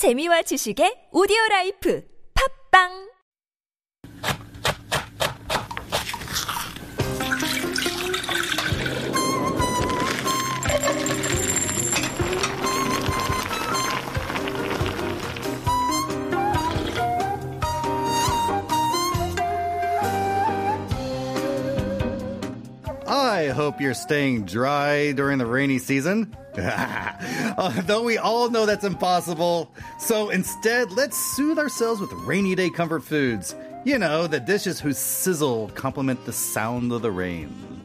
재미와 지식의 오디오 라이프 팝빵 I hope you're staying dry during the rainy season. Though we all know that's impossible. So instead, let's soothe ourselves with rainy day comfort foods. You know, the dishes whose sizzle complement the sound of the rain.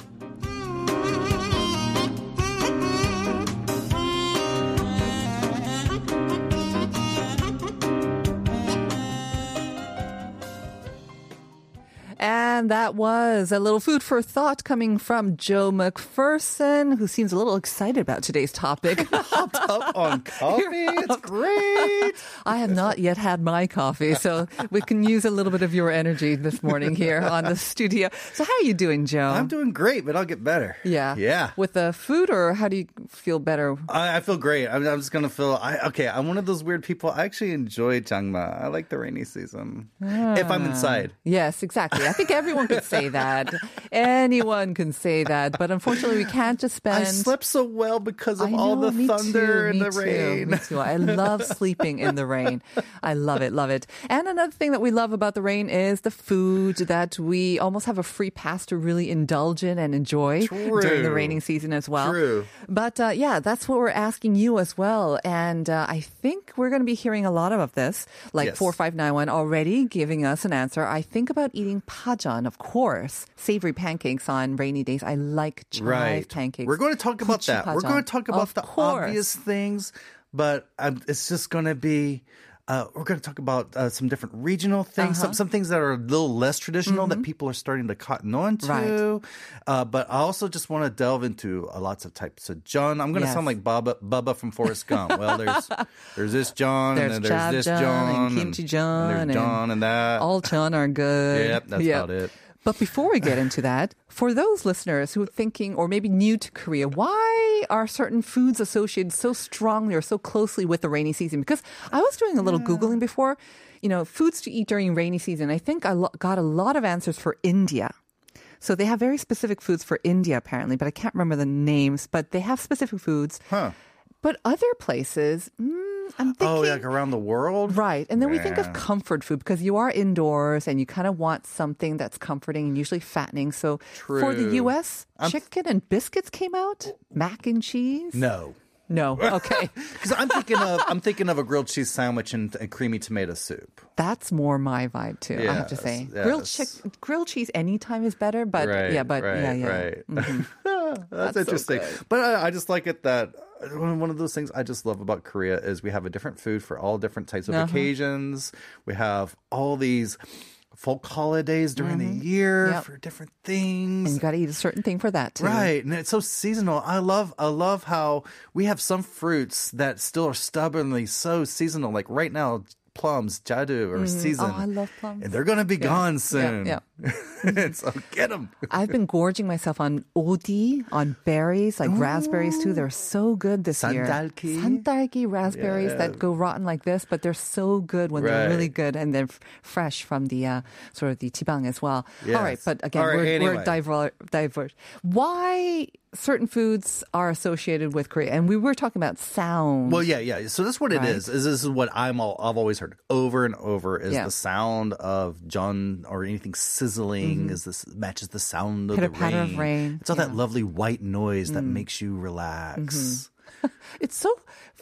And that was a little food for thought coming from Joe McPherson, who seems a little excited about today's topic. Hopped up on coffee. It's great. I have not yet had my coffee, so we can use a little bit of your energy this morning here on the studio. So, how are you doing, Joe? I'm doing great, but I'll get better. yeah. Yeah. With the food, or how do you feel better? I, I feel great. I'm, I'm just gonna feel. I, okay, I'm one of those weird people. I actually enjoy Changma. I like the rainy season ah. if I'm inside. Yes, exactly. I think everyone could say that. Anyone can say that, but unfortunately, we can't just spend. I slept so well because of I all the thunder too, and the too, rain. Me too. I love sleeping in the rain. I love it, love it. And another thing that we love about the rain is the food that we almost have a free pass to really indulge in and enjoy during the raining season as well. True. But uh, yeah, that's what we're asking you as well. And uh, I think we're going to be hearing a lot of this, like Yes. 4591 already giving us an answer. I think about eating pajeon, of course, savory pancakes on rainy days. I like chive right. pancakes. We're going to talk about that. We're going to talk about Of the course. obvious things, but um, it's just going to be. Uh, we're going to talk about uh, some different regional things, Uh-huh. some, some things that are a little less traditional that people are starting to cotton on to. Mm-hmm. Right. Uh, but I also just want to delve into uh, lots of types of jeon. I'm going to Yes. sound like Bubba, Bubba from Forrest Gump. Well, there's there's this jeon, There's and then there's Jab this jeon jeon, and Kimchi jeon and and jeon and that. All Chun are good. Yep, that's about it. But before we get into that, for those listeners who are thinking or maybe new to Korea, why are certain foods associated so strongly or so closely with the rainy season? Because I was doing a little Googling before, you know, foods to eat during rainy season. I think I lo- got a lot of answers for India. So they have very specific foods for India, apparently, but I can't remember the names, but they have specific foods. Huh. But other places, mm, I'm oh, thinking. Oh, like around the world? Right. And then we think of comfort food because you are indoors and you kind of want something that's comforting and usually fattening. So for the True. US, chicken and biscuits came out, mac and cheese. No. No. Okay. Because I'm thinking of I'm thinking of a grilled cheese sandwich and a creamy tomato soup. that's more my vibe too, I have to Yes, say. Grilled, chick, yes. grilled cheese anytime is better, but yeah, but right, yeah, yeah. right. Mm-hmm. That's, That's interesting. good. but I, I just like it that one one of those things I just love about Korea is we have a different food for all different types of Uh-huh. occasions. We have all these folk holidays during the year Mm-hmm. Yep. for different things. And you got to eat a certain thing for that too. Right, and it's so seasonal. I love, I love how we have some fruits that still are stubbornly so seasonal. Like right now, plums, jadu, are season. Oh, I love plums. and they're gonna be gone soon. yeah. so get them. I've been gorging myself on odi, on berries, like raspberries too. They're so good this year. Sandalki. Sandalki raspberries that go rotten like this, but they're so good when they're really good and they're f- fresh from the uh, sort of the tibang as well. All right, but again, right, we're, we're anyway. diver- diverse. Why certain foods are associated with Korea? And we were talking about sound. Well, yeah, yeah. So that's what it Right. is. Is this is what I'm all I've always heard over and over is Yeah. the sound of jeon or anything sizzling is this matches the sound of the rain. of rain, It's all that yeah. Mm. lovely white noise that makes you relax. It's so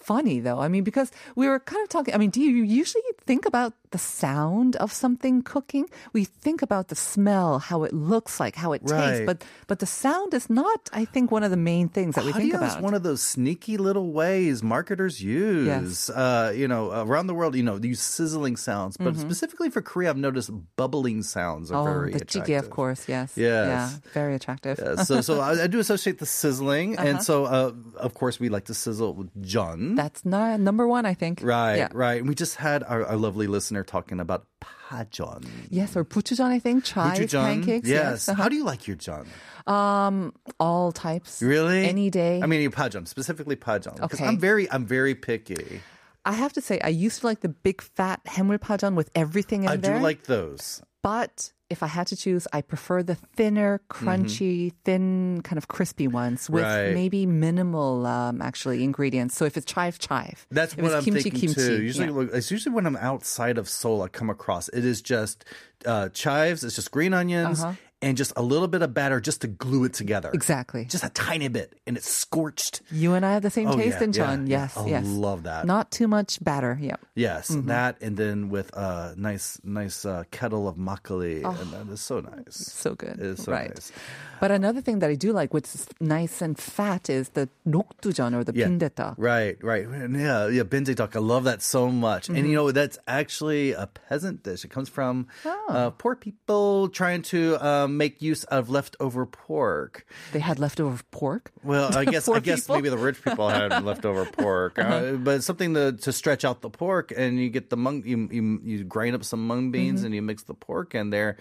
funny though. I mean, because we were kind of talking. I mean, do you usually think about the sound of something cooking? We think about the smell, how it looks like, how it tastes, but but the sound is not. I think one of the main things that we think Audio about. is one of those sneaky little ways marketers use. Uh, you know, around the world, you know, these sizzling sounds, but specifically for Korea, I've noticed bubbling sounds are oh, very the attractive. jjigae, of course. Yes. Yes. Yeah. Very attractive. Yeah, so, so I, I do associate the sizzling, Uh-huh. and so uh, of course we like to sizzle with jeon. That's not number one, I think. Right, Yeah. right. And we just had our, our lovely listener talking about pajon. Yes, or buchujan, I think. Chive Gochujang. pancakes. Yes. Uh-huh. How do you like your John? Um, all types. Really? Any day. I mean, your pajon, specifically pajon. Because Okay. I'm very, I'm very picky. I have to say, I used to like the big fat 해물파전 with everything in I there. do like those. but if I had to choose, I prefer the thinner, crunchy, thin, kind of crispy ones with Mm-hmm. Right. maybe minimal, um, actually ingredients. So if it's chive chive, That's if what I'm kimchi, thinking kimchi, too. Usually, yeah. it's usually when I'm outside of Seoul, I come across it is just uh, chives. It's just green onions and just a little bit of batter just to glue it together. Exactly. Just a tiny bit, and it's scorched. You and I have the same oh, taste yeah, in jeon. Yeah. Yes, I yes. love that. Not too much batter. Yep. Yes, mm-hmm. that, and then with a nice, nice uh, kettle of makgeolli, oh, and that is so nice. So good. It is so right. nice. But another thing that I do like, which is nice and fat, is the nokdujeon or the yeah. Right, right. Yeah, yeah, bindaetteok. I love that so much. Mm-hmm. And you mm-hmm. know, that's actually a peasant dish. It comes from oh. uh, poor people trying to. Um, make use of leftover pork. They had leftover pork. Well, I guess I guess people? maybe the rich people had leftover pork, uh, but something to to stretch out the pork, and you get the mung. You you, you grind up some mung beans Mm-hmm. and you mix the pork in there,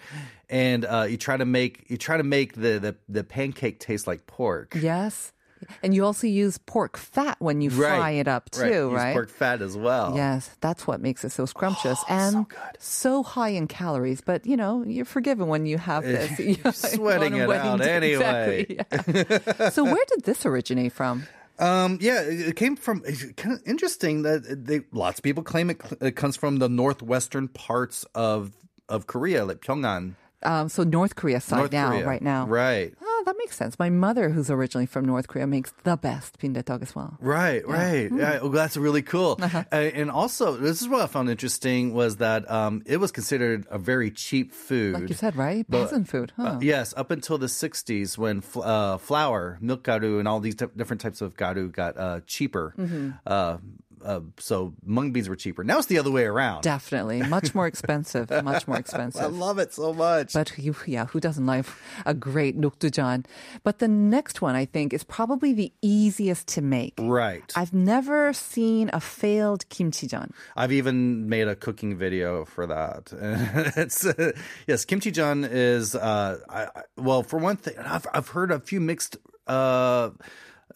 and uh, you try to make you try to make the the, the pancake taste like pork. Yes. And you also use pork fat when you fry it up too, Use right? pork fat as well. Yes, that's what makes it so scrumptious and good. so high in calories. But you know, you're forgiven when you have this. sweating on a it out day. anyway. Exactly, yeah. so where did this originate from? Um, yeah, it it came from. It's kind of interesting that they lots of people claim it, it comes from the northwestern parts of of Korea, like Pyongan, Um, so North Korea side North now, Korea. right now. Right. Oh, that makes sense. My mother, who's originally from North Korea, makes the best bindaetteok as well. Right, yeah. right. Mm. Yeah, well, that's really cool. Uh-huh. Uh, and also, this is what I found interesting was that um, it was considered a very cheap food. Like you said, right? Peasant food, uh, huh? uh, yes, up until the 60s when fl- uh, flour, milgaru, and all these t- different types of garu got uh, cheaper. Mm-hmm. Uh, uh, so mung beans were cheaper. Now it's the other way around. Definitely. Much more expensive. much more expensive. I love it so much. But you, yeah, who doesn't like a great nokdujeon? But the next one, I think, is probably the easiest to make. right. I've never seen a failed kimchijeon. I've even made a cooking video for that. it's uh, yes, kimchi jeon is uh, I, I, well for one thing. I've I've heard a few mixed uh,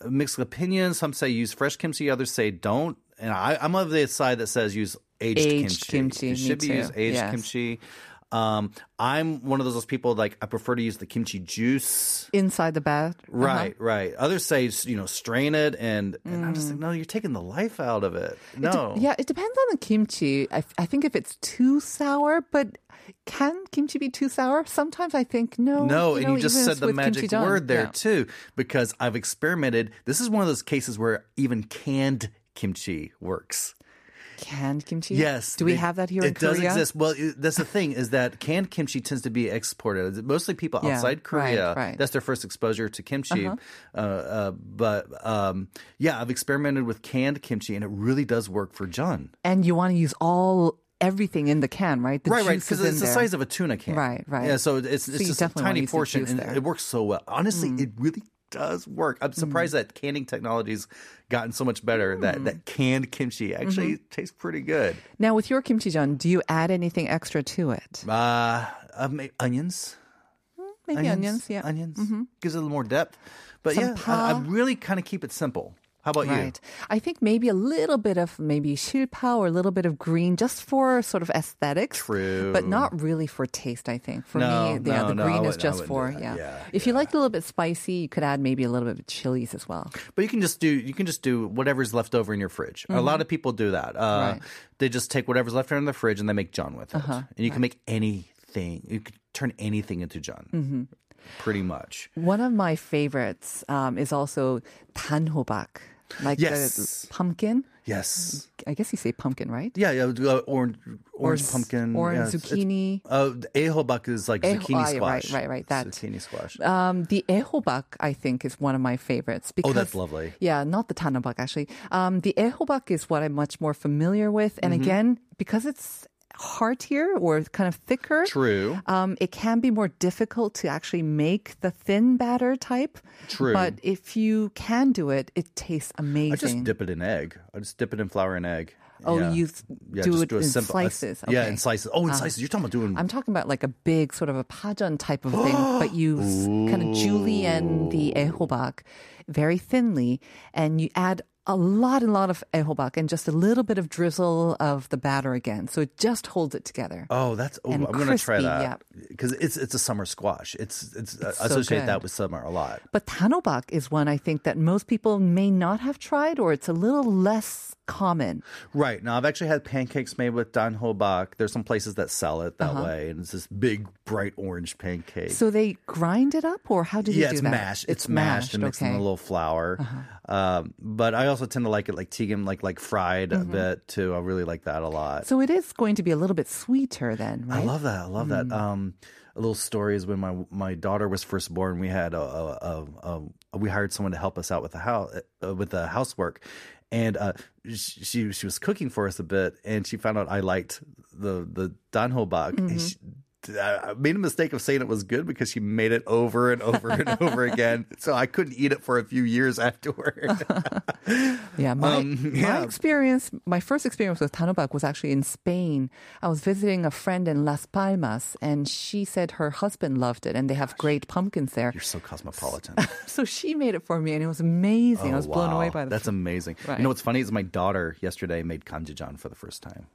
mixed opinions. Some say use fresh kimchi, others say don't. And I, I'm of the side that says use aged, Aged kimchi, It me should be too. used aged Yes. kimchi. Um, I'm one of those people like I prefer to use the kimchi juice. Inside the bag. Uh-huh. Right, right. Others say you know strain it, and, and I'm Mm. just like, no, you're taking the life out of it. No, Yeah, it depends on the kimchi. I, I think if it's too sour, but can kimchi be too sour? Sometimes I think no. No, you and you just said the magic word there Yeah. too, because I've experimented. This is one of those cases where even canned kimchi works. Canned kimchi? Yes. Do we they- have that here it in Korea? It does exist. Well, it, that's the thing is that canned kimchi tends to be exported. Mostly people Yeah, outside Korea. right, right. Uh-huh. That's their first exposure to kimchi. uh uh, but um, yeah, I've experimented with canned kimchi, and it really does work for Jun. And you want to use all everything in the can, right? The right, right, because it's the there. size of a tuna can. Right, right. Yeah, so it's it's you just a tiny portion, and there. it works so well. Honestly, Mm. it really does work. I'm surprised that canning technology's gotten so much better. That Mm. that canned kimchi actually Mm-hmm. tastes pretty good. Now, with your kimchijeon, do you add anything extra to it? Uh, uh ma- onions. Maybe onions, yeah. Mm-hmm. onions gives it a little more depth. But Some yeah, I, I really kind of keep it simple. How about right. you? I think maybe a little bit of maybe 실파 or a little bit of green just for sort of aesthetics. True. But not really for taste, I think. For no, me, no, yeah, the no, green is just for, yeah. yeah. If yeah. you like a little bit spicy, you could add maybe a little bit of chilies as well. But you can just do, you can just do whatever's left over in your fridge. Mm-hmm. A lot of people do that. Uh, right. They just take whatever's left over in the fridge and they make jeon with it. Uh-huh. And you right. can make anything. You can turn anything into jeon. Mm-hmm. Pretty much. One of my favorites um, is also Tanhobak like Yes. the pumpkin. Yes. I guess you say pumpkin, right? Yeah, yeah. Uh, orange, orange s- pumpkin, orange yeah, zucchini. Uh, the ehobak is like Eh- zucchini squash. right, right, right, that. zucchini squash. Um, the ehobak, I think, is one of my favorites. Because, Oh, that's lovely. Yeah, not the danhobak actually. Um, the ehobak is what I'm much more familiar with. And Mm-hmm. again, because it's heartier or kind of thicker, True. um, it can be more difficult to actually make the thin batter type. True. But if you can do it, it tastes amazing. I just dip it in egg. I just dip it in flour and egg. Oh, yeah. you yeah, do it do in simple, a- slices. Yeah, Okay. in slices. Oh, in slices. You're talking about doing. I'm talking about like a big sort of a pajeon type of thing, but you kind of julienne the ehobak very thinly, and you add a lot and lot of ehobak and just a little bit of drizzle of the batter again. So it just holds it together. Oh, that's. Oh, I'm gonna try crispy, that because it's it's a summer squash. It's it's, uh, It's so associate that with summer a lot. But danhobak is one I think that most people may not have tried or it's a little less common. Right now, I've actually had pancakes made with danhobak. There's some places that sell it that way, and it's this big bright orange pancake. Uh-huh. So they grind it up or how do they yeah, do it's that? mashed. It's, mashed, and mixed in. Uh-huh. a little flour. Um, but I also tend to like it like twigim, like like fried Mm-hmm. a bit too. I really like that a lot. So it is going to be a little bit sweeter then, right? I love that. I love Mm. that. Um, a little story is when my my daughter was first born. We had a, a, a, a we hired someone to help us out with the house uh, with the housework, and uh, she she was cooking for us a bit, and she found out I liked the the danhobak. Mm-hmm. I made a mistake of saying it was good because she made it over and over and over again. So I couldn't eat it for a few years afterward. Yeah, my, Um, my experience, my first experience with danhobak was actually in Spain. I was visiting a friend in Las Palmas, and she said her husband loved it, and they have great pumpkins there. You're so cosmopolitan. So she made it for me, and it was amazing. I Oh, was blown away by that. That's amazing. Right. You know what's funny is my daughter yesterday made gamjajeon for the first time.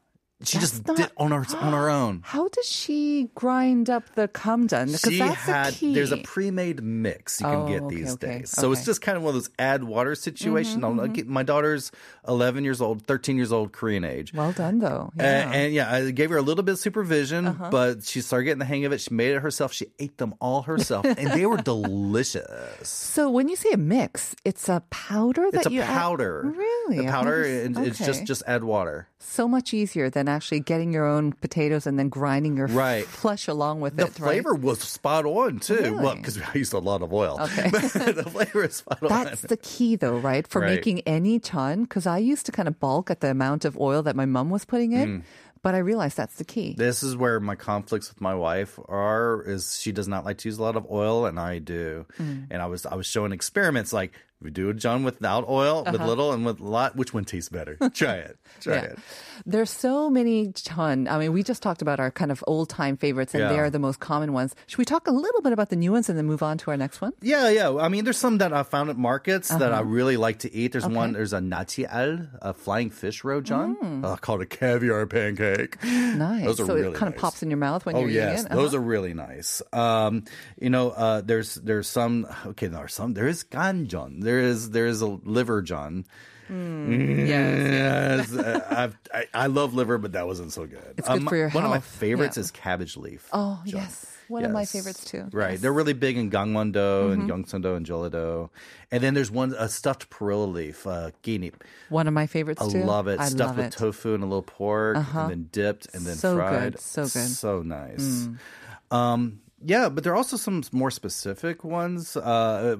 She That's just not- did on her on her own. How does she grind up the? Because She that's had the key. there's a pre-made mix you can Oh, get okay, these okay, days. So it's just kind of one of those add water situations. Mm-hmm, get- My daughter's 11 years old, 13 years old, Korean age. well done, though. Yeah. Uh-huh. and yeah, I gave her a little bit of supervision, but she started getting the hang of it. She made it herself. She ate them all herself, and they were delicious. so when you say a mix, it's a powder that It's a you add- powder. Really? The I've powder, and it's just just add water. so much easier than actually getting your own potatoes and then grinding your Right. flesh along with The it. right? flavor was spot on too. Well, because I used a lot of oil. Okay. The flavor is spot on. That's the key, though, right? For Right. making any chun, because I used to kind of balk at the amount of oil that my mom was putting in, but I realized that's the key. This is where my conflicts with my wife are. Is she does not like to use a lot of oil, and I do. Mm. And I was I was showing experiments like we do a jeon without oil, with little, and with a lot. Which one tastes better? Try it. Try Uh-huh. Yeah. it. There's so many chun. I mean, we just talked about our kind of old time favorites, and Yeah. they are the most common ones. Should we talk a little bit about the new ones and then move on to our next one? Yeah, yeah. I mean, there's some that I found at markets that I Uh-huh. really like to eat. There's one. There's a nalchi al, a flying fish roe, jeon. Uh, called a caviar pancake. Mm. Nice. Those are so really it kind of pops in your mouth when Oh you're yes, eating it. those Uh-huh. are really nice. Um, you know, uh, there's there's some okay. There are some. There is ganjeon. There is there is a liver jeon. Yes. Yes, uh, I I love liver, but that wasn't so good. It's good for your One of my favorites Yeah. is cabbage leaf. Oh, jeon. yes. One of my favorites too. Right, Yes. Mm-hmm. they're really big in Gangwon-do and Gyeongsang-do and Jeollado. And then there's one a stuffed perilla leaf, uh, kkaennip. One of my favorites I too. love it. I Stuffed love with it. Uh-huh. tofu and a little pork, and then dipped and then fried. So fried. good, so good. Mm. So nice. Um, yeah, but there are also some more specific ones uh,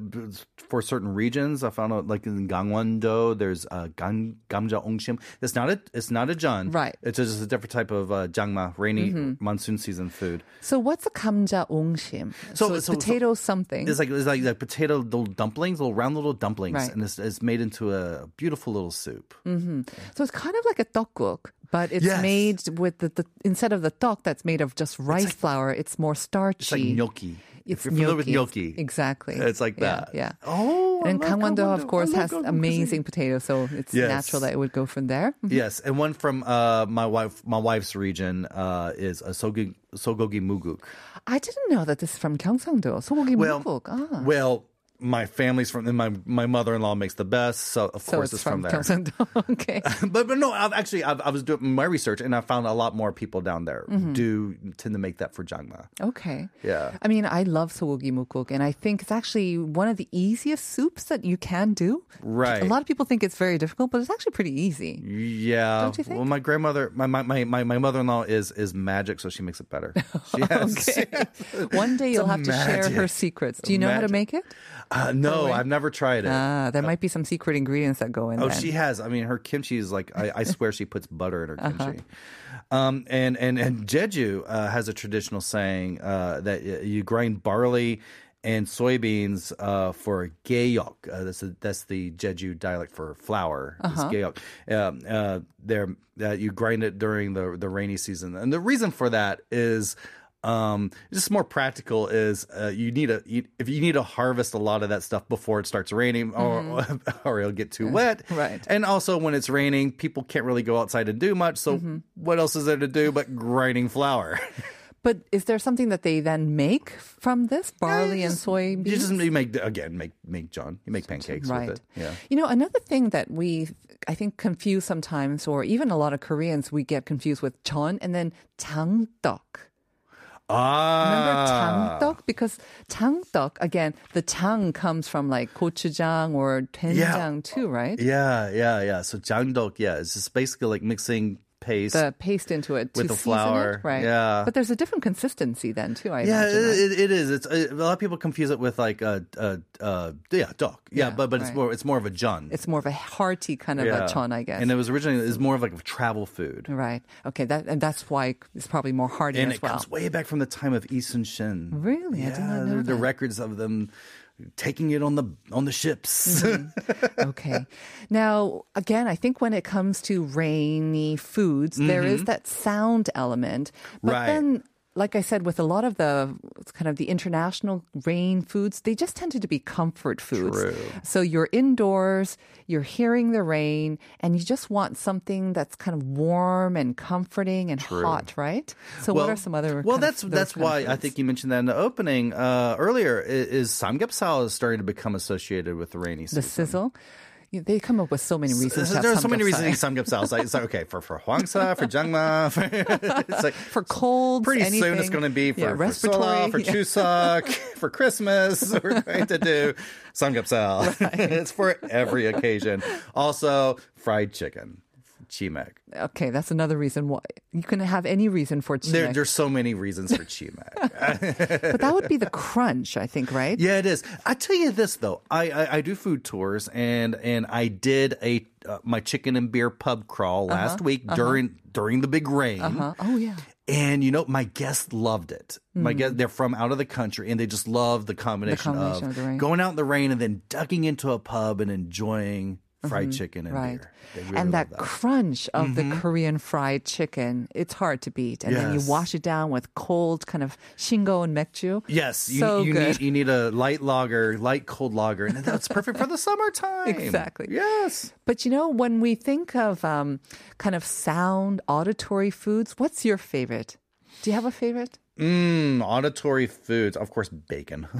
for certain regions. I found out, like in Gangwon-do, there's uh, gamja ongshim. It's not a it's not a jan. Right. Mm-hmm. It's just a different type of uh, jangma, rainy monsoon season food. So what's a kamja ongshim? So- So, it's so- so- potato something. It's like it's like, like potato little dumplings, little round little dumplings, Right. and it's, it's made into a beautiful little soup. So it's kind of like a tteokguk, but it's yes. made with the, the, instead of the tteok that's made of just rice like, flour, it's more starchy. It's like gnocchi. It's if you're familiar with gnocchi, exactly. It's like that. Yeah. yeah. Oh, and Gangwon-do, of course, has Gangwon-do. amazing potatoes, so it's yes. natural that it would go from there. Mm-hmm. Yes, and one from uh, my wife, my wife's region uh, is a sogogi, sogogi muguk. I didn't know that this is from Gyeongsang-do. Sogogi well, muguk. Ah. Well my family's from, and my my mother in law makes the best, so of so course it's it's from, there. Gyeongsang-do. okay. but but no, I've actually I've, I was doing my research and I found a lot more people down there mm-hmm. do tend to make that for jangma. Okay. Yeah. I mean, I love sogogi mukguk, and I think it's actually one of the easiest soups that you can do. Right. A lot of people think it's very difficult, but it's actually pretty easy. Yeah. Don't you think? Well, my grandmother, my my my, my, mother in law is is magic, so she makes it better. She has, Okay. One day you'll have to share her secrets. Do you know how to make it? Uh, no. I've never tried it. Ah, there might be some secret ingredients that go in there. Oh, then. she has. I mean, her kimchi is like I, I swear she puts butter in her Uh-huh. kimchi. Um, and and and Jeju uh, has a traditional saying uh, that you grind barley and soybeans uh, for gayok. Uh, that's a, that's the Jeju dialect for flour. Uh-huh. gayok. Um, uh, there, uh, you grind it during the the rainy season, and the reason for that is um, just more practical is uh, you need a you, if you need to harvest a lot of that stuff before it starts raining or or it'll get too wet. Mm-hmm. Right. And also when it's raining, people can't really go outside and do much. So Mm-hmm. what else is there to do but grinding flour? But is there something that they then make from this barley and soybeans? You just you make again make make jeon you make pancakes right. with it. Yeah. You know, another thing that we, I think, confuse sometimes, or even a lot of Koreans, we get confused with chon and then 장떡. Remember Ah. 장떡? Because 장떡, again, the tang comes from like gochujang or doenjang too, right? Yeah, yeah, yeah. So jangdok, yeah, it's just basically like mixing paste. The paste into it With to the flour, it, right? yeah. But there's a different consistency then too. I yeah, imagine. right? it, it, it is. It's a lot of people confuse it with like a, uh, uh, yeah, dok. Yeah, Yeah, but but it's more it's more of a jun. It's more of a hearty kind of yeah. a chon, I guess. And it was originally is more of like a travel food. right. Okay. That and that's why it's probably more hearty And it well. comes way back from the time of Yi Sun-shin. Really? I Yeah, did not know the, the records of them taking it on the on the ships. Mm-hmm. okay. Now, again, I think when it comes to rainy foods, there is that sound element. But Mm-hmm. Right. then, like I said, with a lot of the kind of the international rain foods, they just tended to be comfort foods. True. So you're indoors, you're hearing the rain, and you just want something that's kind of warm and comforting and hot, right? So what are some other? Well, kind of that's that's why I think you mentioned that in the opening uh, earlier. i- Is samgyeopsal is starting to become associated with the rainy season? the sizzle. They come up with so many reasons. have There are so many reasons to eat samgyeopsal. It's like, it's like okay for for Hwangsa, for Jangma, for, it's like for colds. pretty anything. soon it's going to be for, yeah, for respiratory, for yeah. Chuseok, for Christmas. We're going to do samgyeopsal. it's for every occasion. Also, fried chicken, chimaek. Okay, that's another reason why you can have any reason for There, there's so many reasons for chimaek. but that would be the crunch, I think, right? Yeah, it is. I tell you this though, I I, I do food tours, and and I did a uh, my chicken and beer pub crawl last week during during the big rain. Uh-huh. Oh yeah. And you know, my guests loved it. My guests, they're from out of the country, and they just love the combination, combination of, of the going out in the rain and then ducking into a pub and enjoying fried chicken and Right. beer. Really and love that, crunch of the Korean fried chicken, it's hard to beat. And then you wash it down with cold kind of shingo and mekju. Yes, you, so you good. need you need a light lager, light cold lager, and that's perfect for the summertime. Exactly. Yes. But you know, when we think of um, kind of sound, auditory foods, what's your favorite? Do you have a favorite? Mm, auditory foods, of course, bacon.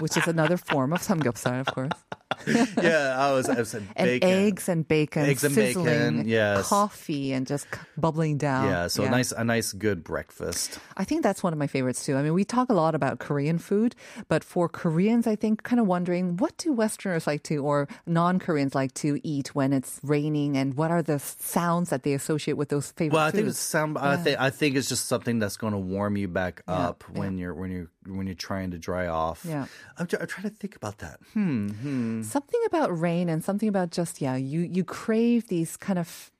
Which is another form of samgyeopsal, of course. yeah, I was, I was And bacon. eggs and bacon, Eggs and sizzling, bacon, yes. coffee, and just bubbling down. Yeah, so a nice, a nice, good breakfast. I think that's one of my favorites too. I mean, we talk a lot about Korean food, but for Koreans, I think kind of wondering what do Westerners like to, or non-Koreans like to eat when it's raining, and what are the sounds that they associate with those favorite Well, I think foods? it's some. I think I think it's just something that's going to warm you back Yeah, up when you're when you're when you're trying to dry off. Yeah. I'm, try- I'm trying to think about that. Hmm. something about rain and something about just yeah, you you crave these kind of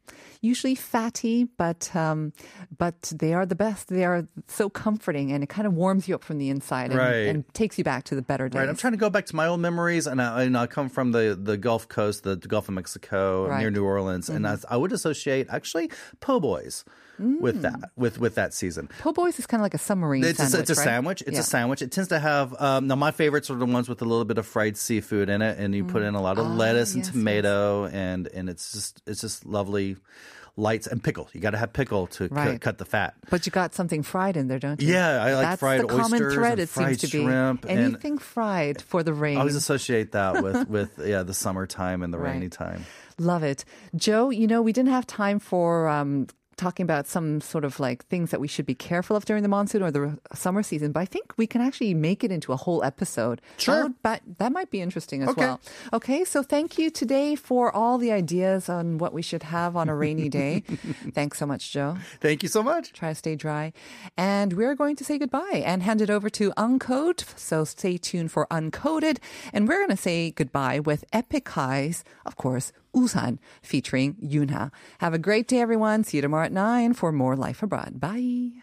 usually fatty, but um, but they are the best. They are so comforting, and it kind of warms you up from the inside and, Right. and takes you back to the better days. Right, I'm trying to go back to my old memories, and I, and I come from the, the Gulf Coast, the Gulf of Mexico, Right. Mm-hmm. near New Orleans, and I, I would associate actually po' boys with Mm. that with with that season. Po' boys is kind of like a submarine It's, sandwich. a, it's a right? sandwich. It's Yeah. a sandwich. It tends to have um, now my favorites are the ones with a little bit of fried seafood in it, and you put in a lot of lettuce and Mm. Ah, yes, yes. tomato, and and it's just it's just lovely lights and pickle. You got to have pickle to Right. cut the fat. But you got something fried in there, don't you? Yeah, I like That's fried the common oysters thread. and It seems fried to be anything fried for the rain. I always associate that with with yeah the summertime and the Right. rainy time. Love it, Joe. You know we didn't have time for. Um, Talking about some sort of like things that we should be careful of during the monsoon or the summer season, but I think we can actually make it into a whole episode. Sure. That, that might be interesting as Okay. well. Okay, so thank you today for all the ideas on what we should have on a rainy day. Thanks so much, Joe. Thank you so much. try to stay dry. And we're going to say goodbye and hand it over to Uncode. So stay tuned for Uncoded. And we're going to say goodbye with Epik High's, of course, Usan featuring Younha. Have a great day, everyone. See you tomorrow at 9 for more Life Abroad. Bye.